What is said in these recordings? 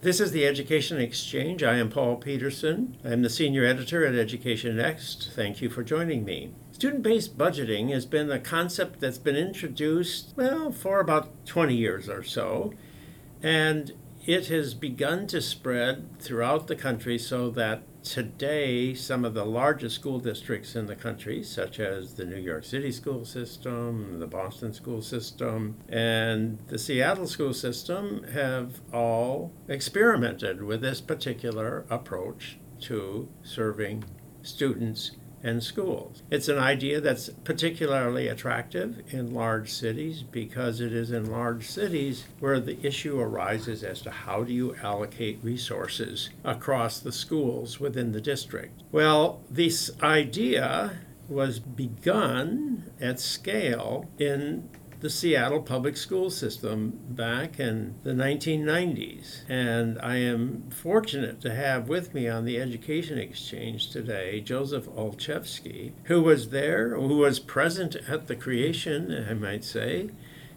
This is the Education Exchange. I am Paul Peterson. I'm the senior editor at Education Next. Thank you for joining me. Student based budgeting has been a concept that's been introduced, well, for about 20 years or so. And it has begun to spread throughout the country so that today some of the largest school districts in the country, such as the New York City school system, the Boston school system, and the Seattle school system, have all experimented with this particular approach to serving students and schools. It's an idea that's particularly attractive in large cities because it is in large cities where the issue arises as to how do you allocate resources across the schools within the district. Well, this idea was begun at scale in the Seattle public school system back in the 1990s. And I am fortunate to have with me on the Education Exchange today Joseph Olchefske, who was there, who was present at the creation, I might say.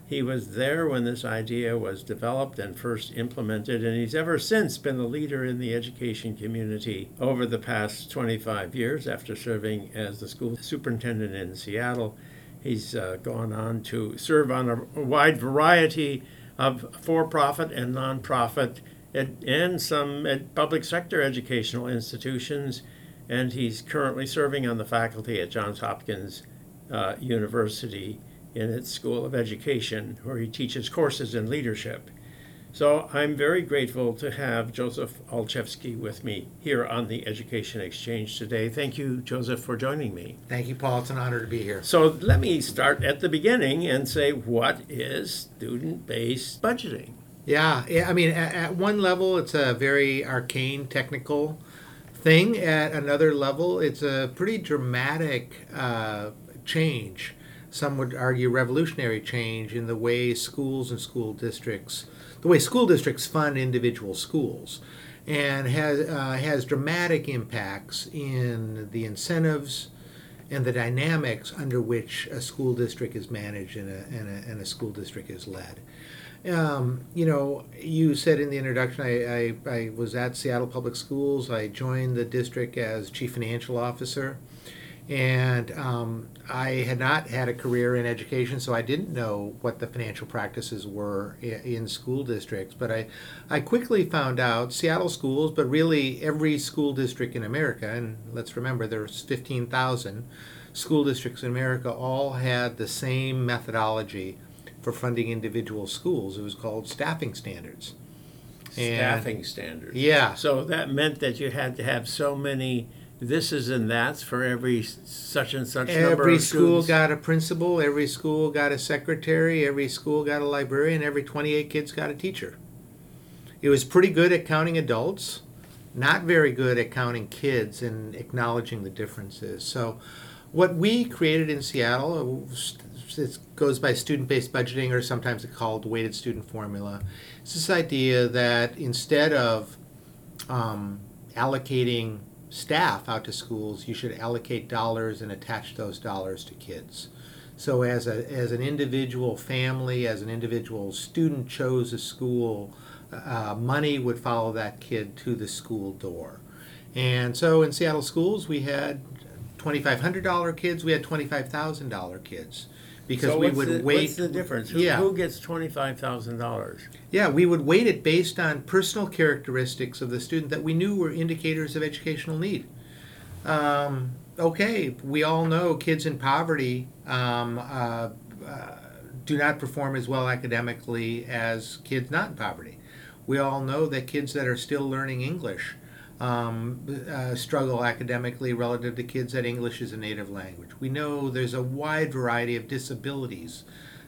He was there when this idea was developed and first implemented, and he's ever since been a leader in the education community over the past 25 years after serving as the school superintendent in Seattle He's uh, gone on to serve on a wide variety of for profit and nonprofit ed- and some ed- public sector educational institutions. And he's currently serving on the faculty at Johns Hopkins uh, University in its School of Education, where he teaches courses in leadership. So I'm very grateful to have Joseph Olchefske with me here on the Education Exchange today. Thank you, Joseph, for joining me. Thank you, Paul. It's an honor to be here. So let me start at the beginning and say, what is student based budgeting? Yeah, yeah, I mean, at, at one level, it's a very arcane technical thing. At another level, it's a pretty dramatic uh, change. Some would argue revolutionary change in the way schools and school districts the way school districts fund individual schools and has, uh, has dramatic impacts in the incentives and the dynamics under which a school district is managed and a, and a, and a school district is led. Um, you know, you said in the introduction, I, I, I was at Seattle Public Schools. I joined the district as chief financial officer. And um, I had not had a career in education, so I didn't know what the financial practices were in school districts. But I, I quickly found out Seattle schools, but really every school district in America, and let's remember there's 15,000 school districts in America, all had the same methodology for funding individual schools. It was called staffing standards. And, staffing standards. Yeah. So that meant that you had to have so many this is and that's for every such and such every number of school students? got a principal every school got a secretary every school got a librarian every 28 kids got a teacher. It was pretty good at counting adults not very good at counting kids and acknowledging the differences. So what we created in seattle it goes by student-based budgeting or sometimes it's called weighted student formula. It's this idea that instead of um, allocating staff out to schools, you should allocate dollars and attach those dollars to kids. So as a as an individual family, as an individual student chose a school, uh, money would follow that kid to the school door. And so in Seattle schools, we had $2,500 kids, we had $25,000 kids because so we would the, wait. What's the difference? Who, yeah. who gets twenty five thousand dollars? Yeah, we would weight it based on personal characteristics of the student that we knew were indicators of educational need. Um, okay, we all know kids in poverty um, uh, uh, do not perform as well academically as kids not in poverty. We all know that kids that are still learning English um, uh, struggle academically relative to kids that English is a native language. We know there's a wide variety of disabilities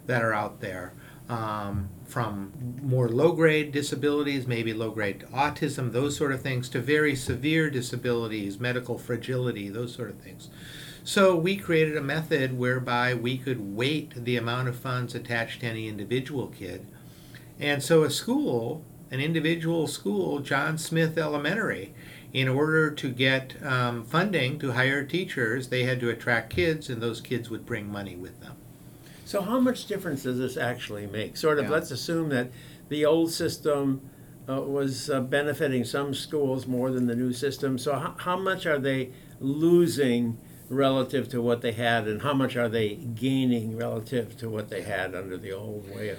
that are out there. Um, from more low grade disabilities, maybe low grade autism, those sort of things, to very severe disabilities, medical fragility, those sort of things. So we created a method whereby we could weight the amount of funds attached to any individual kid. And so a school, an individual school, John Smith Elementary, in order to get um, funding to hire teachers, they had to attract kids, and those kids would bring money with them. So, how much difference does this actually make? Sort of, Yeah. let's assume that the old system uh, was uh, benefiting some schools more than the new system. So, how, how much are they losing relative to what they had, and how much are they gaining relative to what they had under the old way of?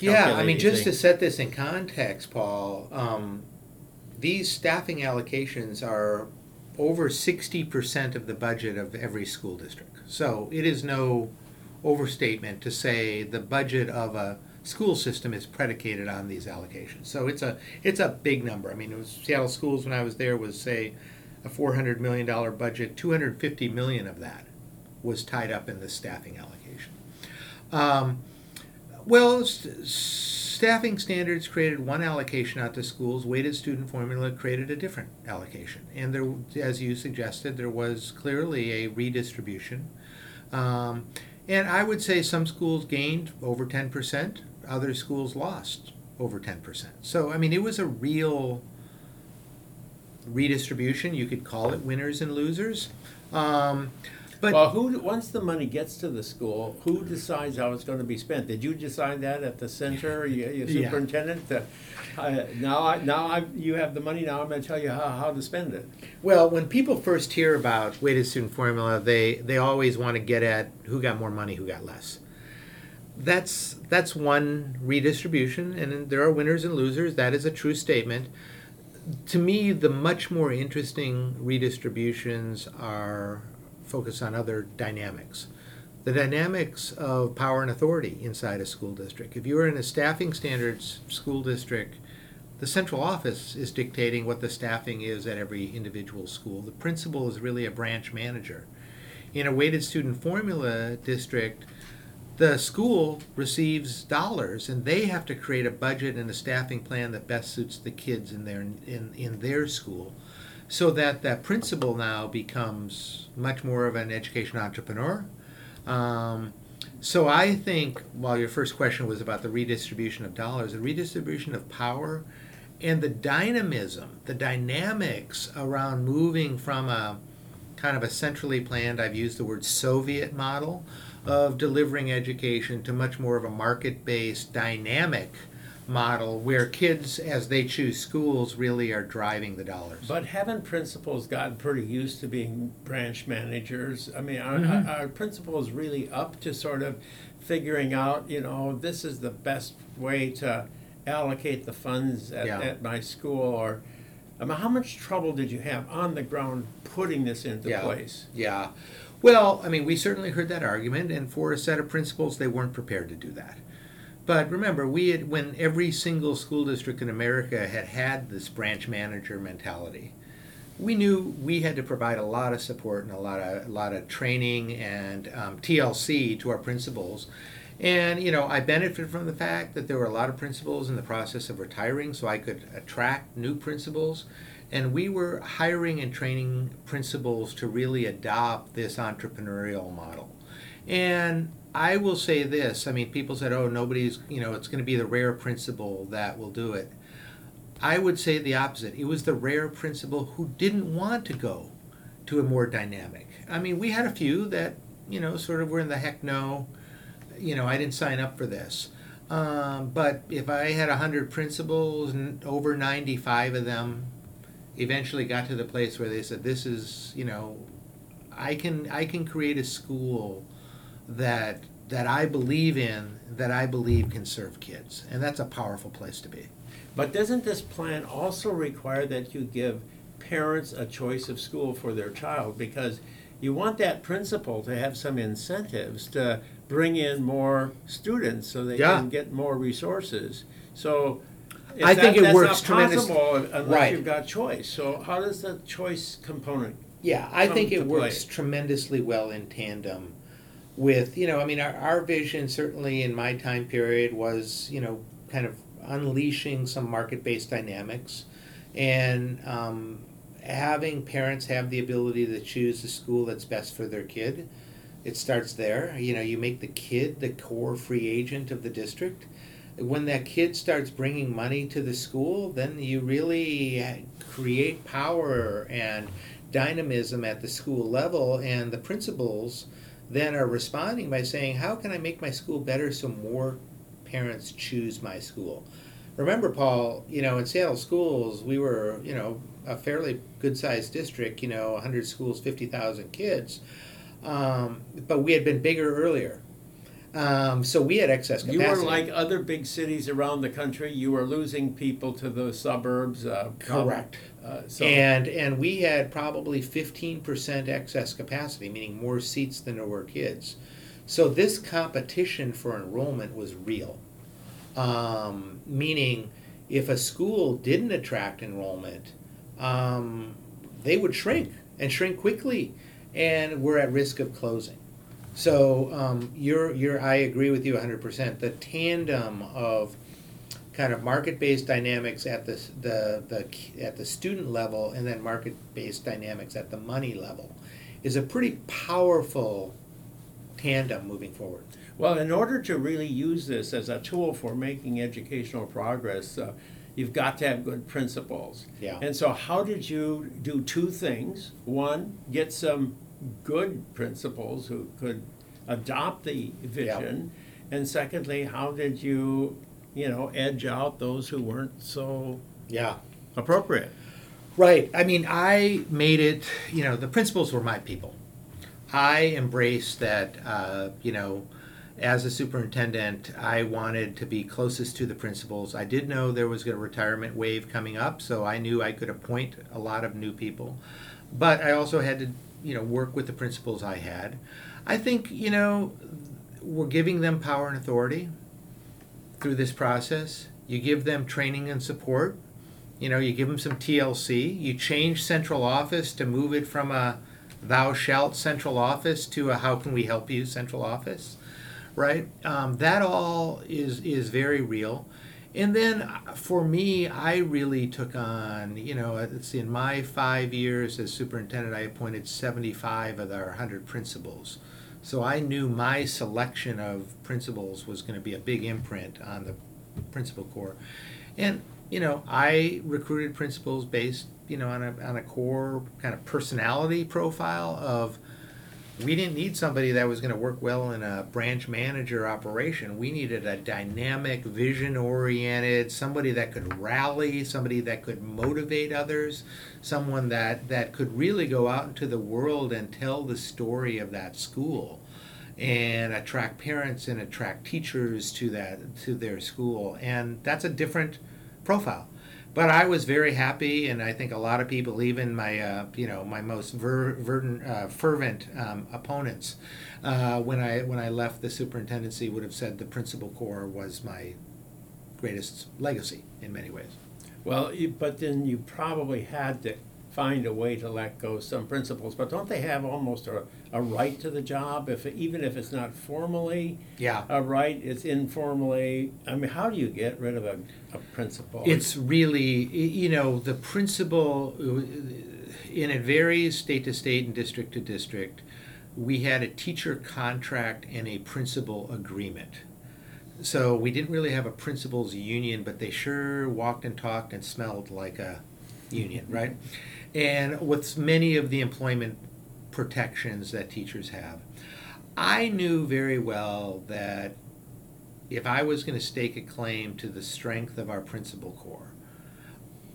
Yeah, I mean, just to things? set this in context, Paul, um, these staffing allocations are over 60% of the budget of every school district. So it is no overstatement to say the budget of a school system is predicated on these allocations. So it's a it's a big number. I mean, it was Seattle Schools when I was there was say a 400 million dollar budget, 250 million of that was tied up in the staffing allocation. Um, well, st- staffing standards created one allocation out to schools. Weighted student formula created a different allocation, and there, as you suggested, there was clearly a redistribution. Um, and I would say some schools gained over ten percent, other schools lost over ten percent. So I mean, it was a real redistribution. You could call it winners and losers. Um, but well, who once the money gets to the school, who decides how it's going to be spent? Did you decide that at the center, you, you Yeah. superintendent? Uh, uh, now, I, now I, you have the money. Now I'm going to tell you how, how to spend it. Well, when people first hear about weighted student formula, they they always want to get at who got more money, who got less. That's that's one redistribution, and there are winners and losers. That is a true statement. To me, the much more interesting redistributions are focused on other dynamics. The dynamics of power and authority inside a school district. If you're in a staffing standards school district, the central office is dictating what the staffing is at every individual school. The principal is really a branch manager. In a weighted student formula district, the school receives dollars and they have to create a budget and a staffing plan that best suits the kids in their in, in their school so that that principal now becomes much more of an education entrepreneur. Um, so I think while your first question was about the redistribution of dollars, the redistribution of power and the dynamism, the dynamics around moving from a kind of a centrally planned, I've used the word Soviet model of delivering education to much more of a market based, dynamic model where kids, as they choose schools, really are driving the dollars. But haven't principals gotten pretty used to being branch managers? I mean, are, Mhm. are principals really up to sort of figuring out, you know, this is the best way to allocate the funds at, Yeah. at my school? Or, I mean, how much trouble did you have on the ground putting this into Yeah. place? Yeah. Well, I mean, we certainly heard that argument, and for a set of principals, they weren't prepared to do that. But remember, we had when every single school district in America had had this branch manager mentality. We knew we had to provide a lot of support and a lot of a lot of training and um, TLC to our principals. And you know, I benefited from the fact that there were a lot of principals in the process of retiring, so I could attract new principals. And we were hiring and training principals to really adopt this entrepreneurial model. And I will say this I mean, people said, oh, nobody's, you know, it's going to be the rare principal that will do it. I would say the opposite. It was the rare principal who didn't want to go to a more dynamic. I mean, we had a few that, you know, sort of were in the heck no, you know, I didn't sign up for this. Um, but if I had 100 principals and over 95 of them eventually got to the place where they said, this is, you know, I can I can create a school that that I believe in that I believe can serve kids, and that's a powerful place to be. But doesn't this plan also require that you give parents a choice of school for their child? Because you want that principal to have some incentives to bring in more students so they Yeah. can get more resources. So I think that- it that's works not possible unless Right. you've got choice. So how does the choice component? Yeah, I think it works play. tremendously well in tandem with, you know, I mean, our, our vision certainly in my time period was, you know, kind of unleashing some market based dynamics and um, having parents have the ability to choose the school that's best for their kid. It starts there. You know, you make the kid the core free agent of the district. When that kid starts bringing money to the school, then you really create power and dynamism at the school level, and the principals then are responding by saying, How can I make my school better so more parents choose my school? remember, Paul, you know, in Seattle schools, we were, you know, a fairly good-sized district. You know, 100 schools, 50,000 kids, um, but we had been bigger earlier. Um, so we had excess capacity. You were like other big cities around the country. You were losing people to the suburbs. Uh, Correct. Uh, so And and we had probably fifteen percent excess capacity, meaning more seats than there were kids. So this competition for enrollment was real. Um, meaning, if a school didn't attract enrollment, um, they would shrink and shrink quickly, and were at risk of closing. So um, you're you're I agree with you 100%. The tandem of kind of market-based dynamics at the, the, the at the student level and then market-based dynamics at the money level is a pretty powerful tandem moving forward. Well, in order to really use this as a tool for making educational progress, uh, you've got to have good principals. Yeah. And so, how did you do two things? One, get some good principals who could adopt the vision. And secondly, how did you, you know, edge out those who weren't so Yeah. appropriate? Right. I mean, I made it, you know, the principals were my people. I embraced that, uh, you know, as a superintendent, I wanted to be closest to the principals. I did know there was a retirement wave coming up, so I knew I could appoint a lot of new people. But I also had to, you know, work with the principals I had. I think, you know, we're giving them power and authority through this process. You give them training and support. You know, you give them some TLC. You change central office to move it from a thou shalt central office to a how can we help you central office, right? Um, that all is is very real. And then uh, for me, I really took on, you know, it's in my five years as superintendent, I appointed 75 of our 100 principals. So I knew my selection of principals was going to be a big imprint on the principal corps. And, you know, I recruited principals based, you know, on a, on a core kind of personality profile of we didn't need somebody that was going to work well in a branch manager operation. We needed a dynamic, vision oriented, somebody that could rally, somebody that could motivate others, someone that, that could really go out into the world and tell the story of that school and attract parents and attract teachers to that to their school and that's a different profile but I was very happy, and I think a lot of people, even my uh, you know my most ver- verdant, uh, fervent um, opponents, uh, when I when I left the superintendency, would have said the principal corps was my greatest legacy in many ways. Well, but then you probably had to find a way to let go some principals. But don't they have almost a, a right to the job, if even if it's not formally Yeah. a right, it's informally. I mean, how do you get rid of a, a principal? It's really, you know, the principal, uh, and it varies state to state and district to district. We had a teacher contract and a principal agreement. So we didn't really have a principals union, but they sure walked and talked and smelled like a union, right? And with many of the employment protections that teachers have. I knew very well that if I was going to stake a claim to the strength of our principal corps,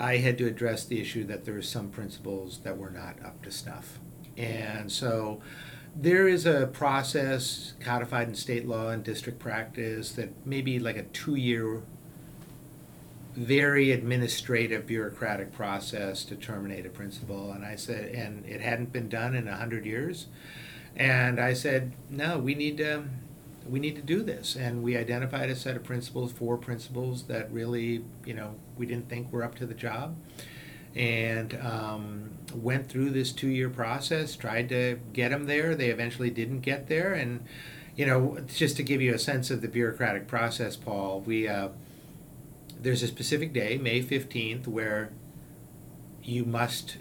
I had to address the issue that there were some principals that were not up to snuff. And so there is a process codified in state law and district practice that maybe like a two year, very administrative bureaucratic process to terminate a principal. And I said, and it hadn't been done in a hundred years. And I said, no, we need to, we need to do this. And we identified a set of principals, four principals that really, you know, we didn't think were up to the job. And um, went through this two-year process, tried to get them there. They eventually didn't get there. And, you know, just to give you a sense of the bureaucratic process, Paul, we, uh, there's a specific day, May 15th, where you must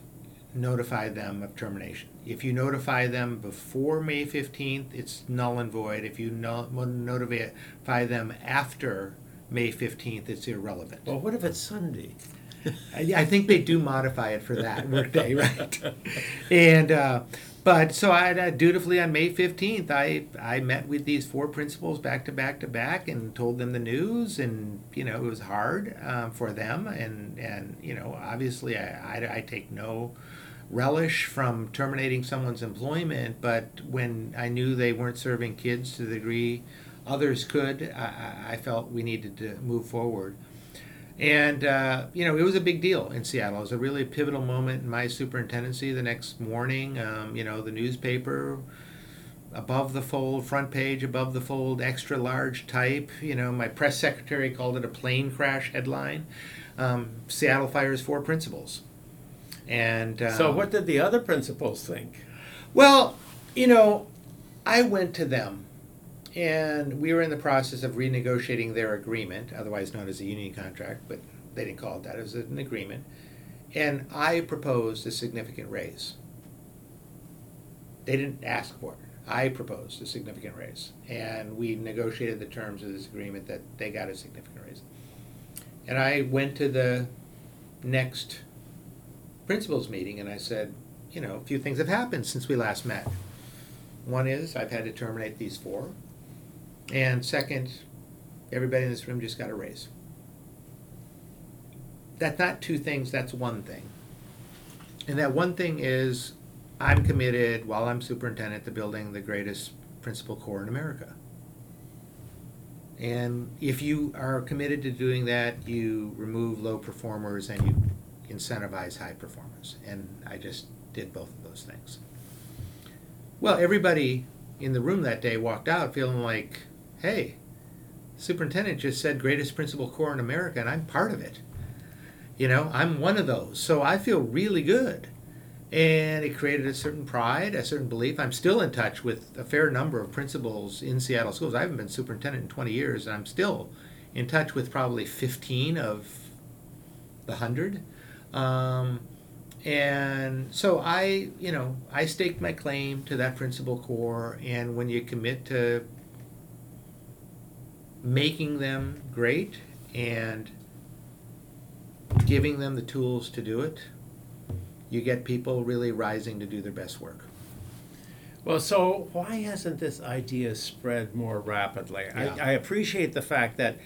notify them of termination. If you notify them before May 15th, it's null and void. If you no, notify them after May 15th, it's irrelevant. well, what if it's Sunday? I, I think they do modify it for that workday, right? And uh, but so I, I dutifully on May fifteenth, I I met with these four principals back to back to back and told them the news, and you know it was hard um, for them, and and you know obviously I, I I take no relish from terminating someone's employment, but when I knew they weren't serving kids to the degree others could, I, I felt we needed to move forward. And, uh, you know, it was a big deal in Seattle. It was a really pivotal moment in my superintendency. The next morning, um, you know, the newspaper, above the fold, front page, above the fold, extra large type. You know, my press secretary called it a plane crash headline. Um, Seattle fires four principals. And um, So, what did the other principals think? well, you know, I went to them and we were in the process of renegotiating their agreement, otherwise known as a union contract, but they didn't call it that. It was an agreement. And I proposed a significant raise. They didn't ask for it. I proposed a significant raise. And we negotiated the terms of this agreement that they got a significant raise. And I went to the next principals meeting and I said, you know, a few things have happened since we last met. One is I've had to terminate these four. And second, everybody in this room just got a raise. That's not two things, that's one thing. And that one thing is I'm committed, while I'm superintendent, to building the greatest principal corps in America. And if you are committed to doing that, you remove low performers and you incentivize high performers. And I just did both of those things. Well, everybody in the room that day walked out feeling like, hey, superintendent just said greatest principal corps in America, and I'm part of it. You know, I'm one of those. So I feel really good. And it created a certain pride, a certain belief. I'm still in touch with a fair number of principals in Seattle schools. I haven't been superintendent in 20 years, and I'm still in touch with probably 15 of the 100. Um, and so I, you know, I staked my claim to that principal corps. And when you commit to making them great and giving them the tools to do it, you get people really rising to do their best work. Well, so why hasn't this idea spread more rapidly? Yeah. I, I appreciate the fact that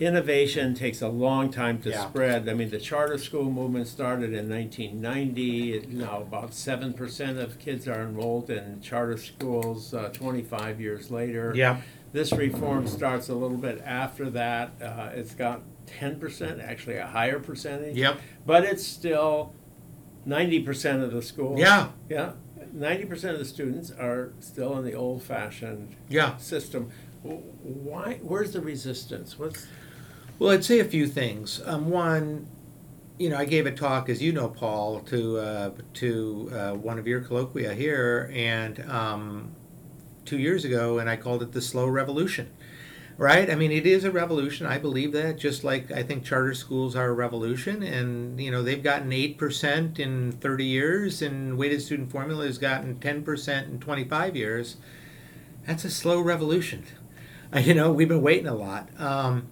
innovation takes a long time to Yeah. spread. I mean, the charter school movement started in 1990. It- Now, about 7% of kids are enrolled in charter schools uh, 25 years later. Yeah. This reform starts a little bit after that. Uh, it's got 10%, actually a higher percentage. Yep. But it's still 90% of the schools. Yeah. Yeah. 90% of the students are still in the old fashioned Yeah. system. W- Why? Where's the resistance? What's Well, I'd say a few things. Um, one, you know, I gave a talk, as you know, Paul, to uh, to uh, one of your colloquia here, and um, two years ago, and I called it the slow revolution. Right? I mean, it is a revolution. I believe that. Just like I think charter schools are a revolution, and you know, they've gotten eight percent in thirty years, and weighted student formula has gotten ten percent in twenty-five years. That's a slow revolution. You know, we've been waiting a lot. Um,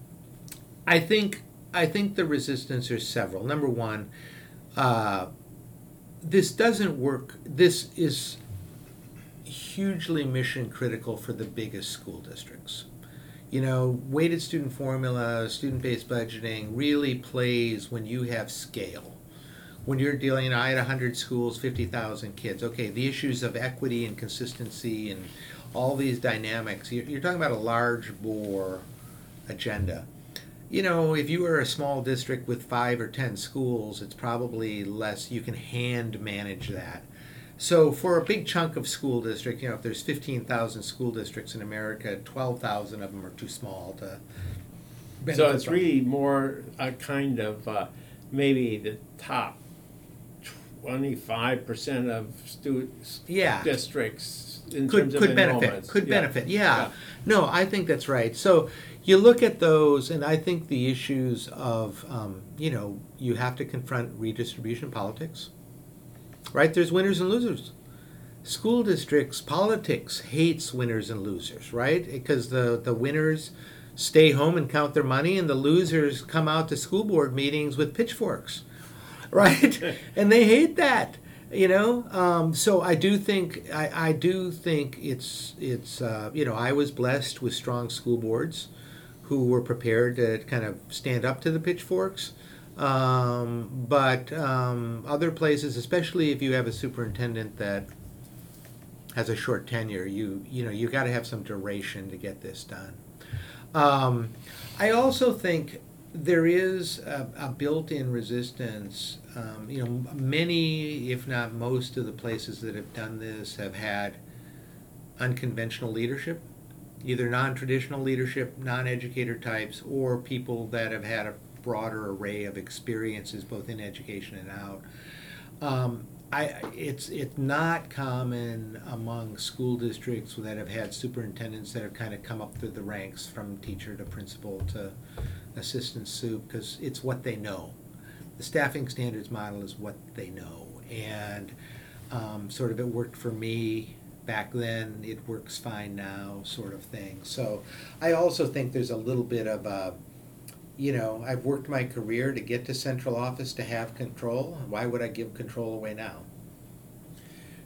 I think I think the resistance are several. Number one, uh, this doesn't work. This is hugely mission critical for the biggest school districts. You know, weighted student formula, student based budgeting really plays when you have scale. When you're dealing, I had 100 schools, 50,000 kids. Okay, the issues of equity and consistency and all these dynamics, you're, you're talking about a large bore agenda. You know, if you were a small district with five or 10 schools, it's probably less, you can hand manage that. So for a big chunk of school district, you know, if there's 15,000 school districts in America, 12,000 of them are too small to. so? It's from. really more a kind of uh, maybe the top 25% of students Yeah. districts in could terms of could benefit enrollments. could Yeah. benefit yeah. No i think that's right. So you look at those and i think the issues of um, you know you have to confront redistribution politics right? There's winners and losers. School districts politics hates winners and losers right? Because the the winners stay home and count their money and the losers come out to school board meetings with pitchforks right? And they hate that you know? Um, so i do think I, I do think it's it's uh, you know i was blessed with strong school boards who were prepared to kind of stand up to the pitchforks. Um, but um, other places especially if you have a superintendent that has a short tenure you you know you got to have some duration to get this done. Um, i also think there is a, a built-in resistance. Um, you know, many, if not most, of the places that have done this have had unconventional leadership, either non-traditional leadership, non-educator types, or people that have had a broader array of experiences both in education and out. Um, I, it's it's not common among school districts that have had superintendents that have kind of come up through the ranks from teacher to principal to assistant soup because it's what they know. The staffing standards model is what they know, and um, sort of it worked for me back then. It works fine now, sort of thing. So I also think there's a little bit of a you know, I've worked my career to get to central office to have control. Why would I give control away now?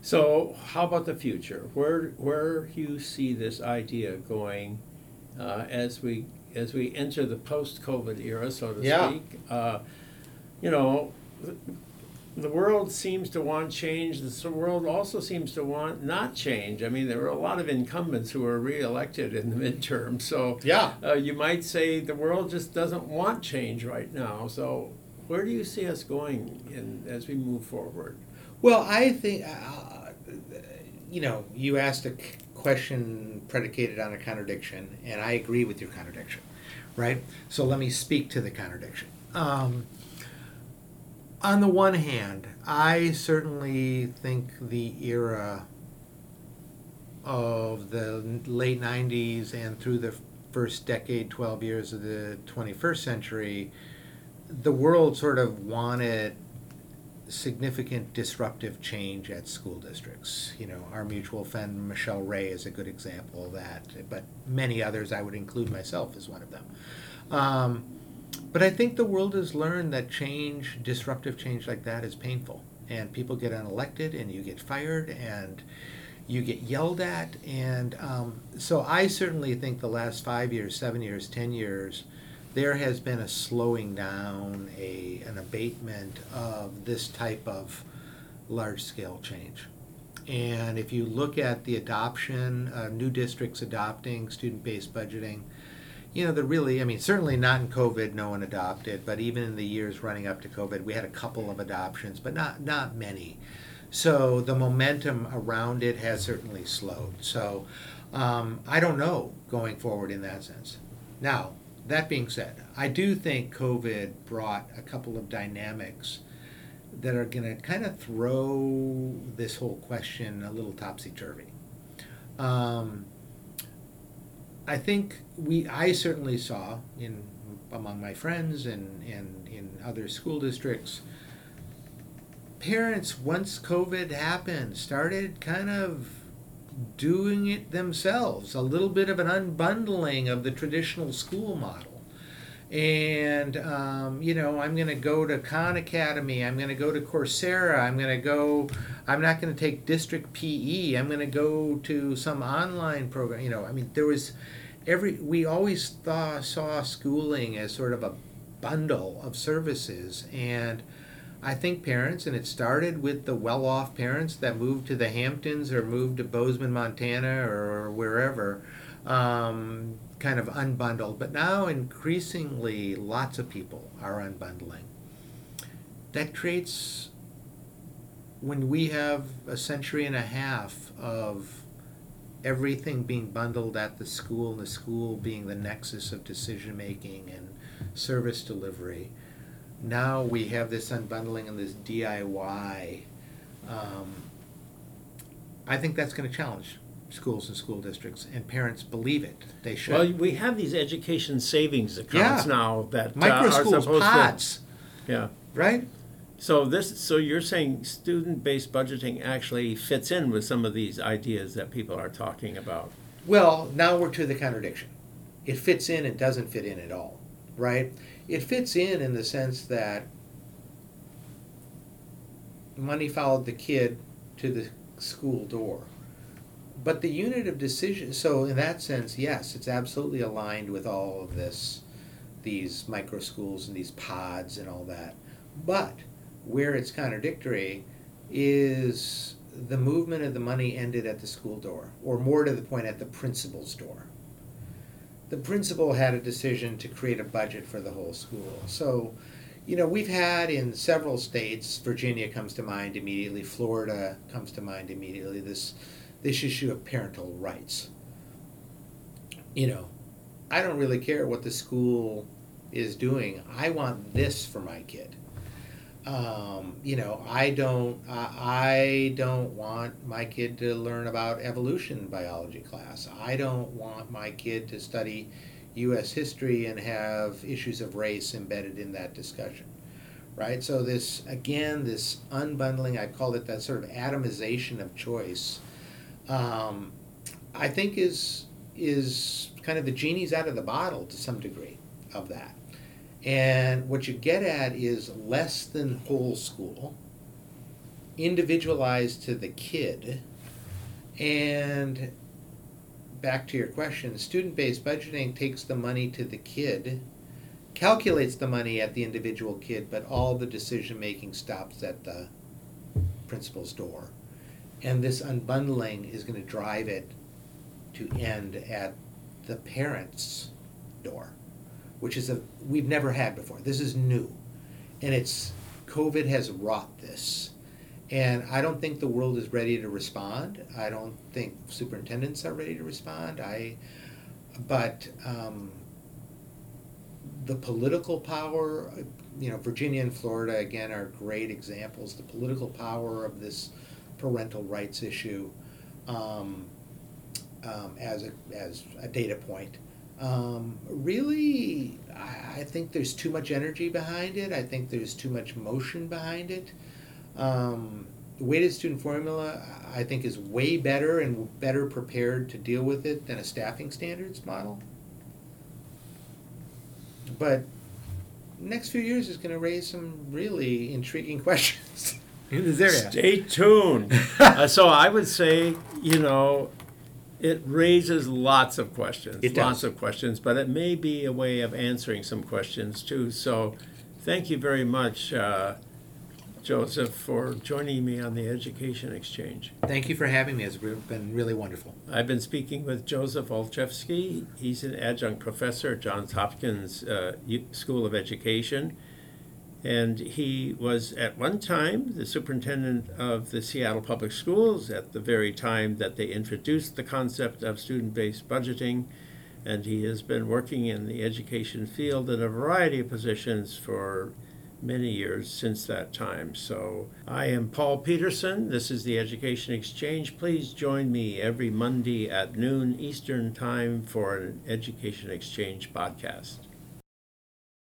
So, how about the future? Where where you see this idea going uh, as we as we enter the post-COVID era, so to Yeah. speak? Uh, you know, the, world seems to want change. The world also seems to want not change. I mean, there were a lot of incumbents who were reelected in the midterm, so Yeah. uh, you might say the world just doesn't want change right now. So, where do you see us going in, as we move forward? Well, I think, uh, you know, you asked a question predicated on a contradiction, and I agree with your contradiction, right? So let me speak to the contradiction. Um, on the one hand, I certainly think the era of the late 90s and through the first decade, 12 years of the 21st century, the world sort of wanted significant disruptive change at school districts. You know, our mutual friend Michelle Rhee is a good example of that, but many others, I would include myself as one of them. Um, but I think the world has learned that change, disruptive change like that, is painful. And people get unelected, and you get fired, and you get yelled at. And um, so I certainly think the last five years, seven years, ten years, there has been a slowing down, a, an abatement of this type of large scale change. And if you look at the adoption, uh, new districts adopting student based budgeting, you know, the really, I mean, certainly not in COVID, no one adopted, but even in the years running up to COVID, we had a couple of adoptions, but not, not many. So the momentum around it has certainly slowed. So um, I don't know going forward in that sense. Now, that being said, I do think COVID brought a couple of dynamics that are going to kind of throw this whole question a little topsy turvy. Um, I think we, I certainly saw in among my friends and, and in other school districts, parents once COVID happened started kind of doing it themselves, a little bit of an unbundling of the traditional school model. And, um, you know, I'm going to go to Khan Academy, I'm going to go to Coursera, I'm going to go, I'm not going to take district PE, I'm going to go to some online program. You know, I mean, there was every, we always thought, saw schooling as sort of a bundle of services. And, I think parents, and it started with the well off parents that moved to the Hamptons or moved to Bozeman, Montana, or wherever, um, kind of unbundled. But now increasingly, lots of people are unbundling. That creates, when we have a century and a half of everything being bundled at the school, and the school being the nexus of decision making and service delivery now we have this unbundling and this DIY. Um, I think that's going to challenge schools and school districts, and parents believe it. They should. Well, we have these education savings accounts Yeah. now that Micro uh, are supposed pods, to. Yeah. right? So this, so you're saying student-based budgeting actually fits in with some of these ideas that people are talking about. Well, now we're to the contradiction. It fits in and doesn't fit in at all, right? It fits in in the sense that money followed the kid to the school door. But the unit of decision, so in that sense, yes, it's absolutely aligned with all of this, these micro schools and these pods and all that. But where it's contradictory is the movement of the money ended at the school door, or more to the point, at the principal's door. The principal had a decision to create a budget for the whole school. So, you know, we've had in several states, Virginia comes to mind immediately, Florida comes to mind immediately, this, this issue of parental rights. You know, I don't really care what the school is doing. I want this for my kid. Um, you know, I don't, I, I don't want my kid to learn about evolution biology class. I don't want my kid to study U.S. history and have issues of race embedded in that discussion, right? So this again, this unbundling, I call it that sort of atomization of choice. Um, I think is is kind of the genie's out of the bottle to some degree of that. And what you get at is less than whole school, individualized to the kid, and back to your question, student based budgeting takes the money to the kid, calculates the money at the individual kid, but all the decision making stops at the principal's door. And this unbundling is going to drive it to end at the parent's door which is a we've never had before. This is new, and it's COVID has wrought this, and I don't think the world is ready to respond. I don't think superintendents are ready to respond. I, but um, the political power, you know, Virginia and Florida again are great examples. The political power of this parental rights issue. Um, um, as a as a data point um, really, I, I, think there's too much energy behind it. I think there's too much motion behind it. Um, the weighted student formula, I think, is way better and better prepared to deal with it than a staffing standards model. But next few years is going to raise some really intriguing questions in this area. Stay tuned. uh, so I would say, you know, it raises lots of questions, It lots does. of questions, but it may be a way of answering some questions too. So, thank you very much, uh, Joseph, for joining me on the Education Exchange. Thank you for having me. It's re- been really wonderful. I've been speaking with Joseph Olchefske. He's an adjunct professor at Johns Hopkins uh, U- School of Education. And he was at one time the superintendent of the Seattle Public Schools at the very time that they introduced the concept of student based budgeting. And he has been working in the education field in a variety of positions for many years since that time. So I am Paul Peterson. This is the Education Exchange. Please join me every Monday at noon Eastern Time for an Education Exchange podcast.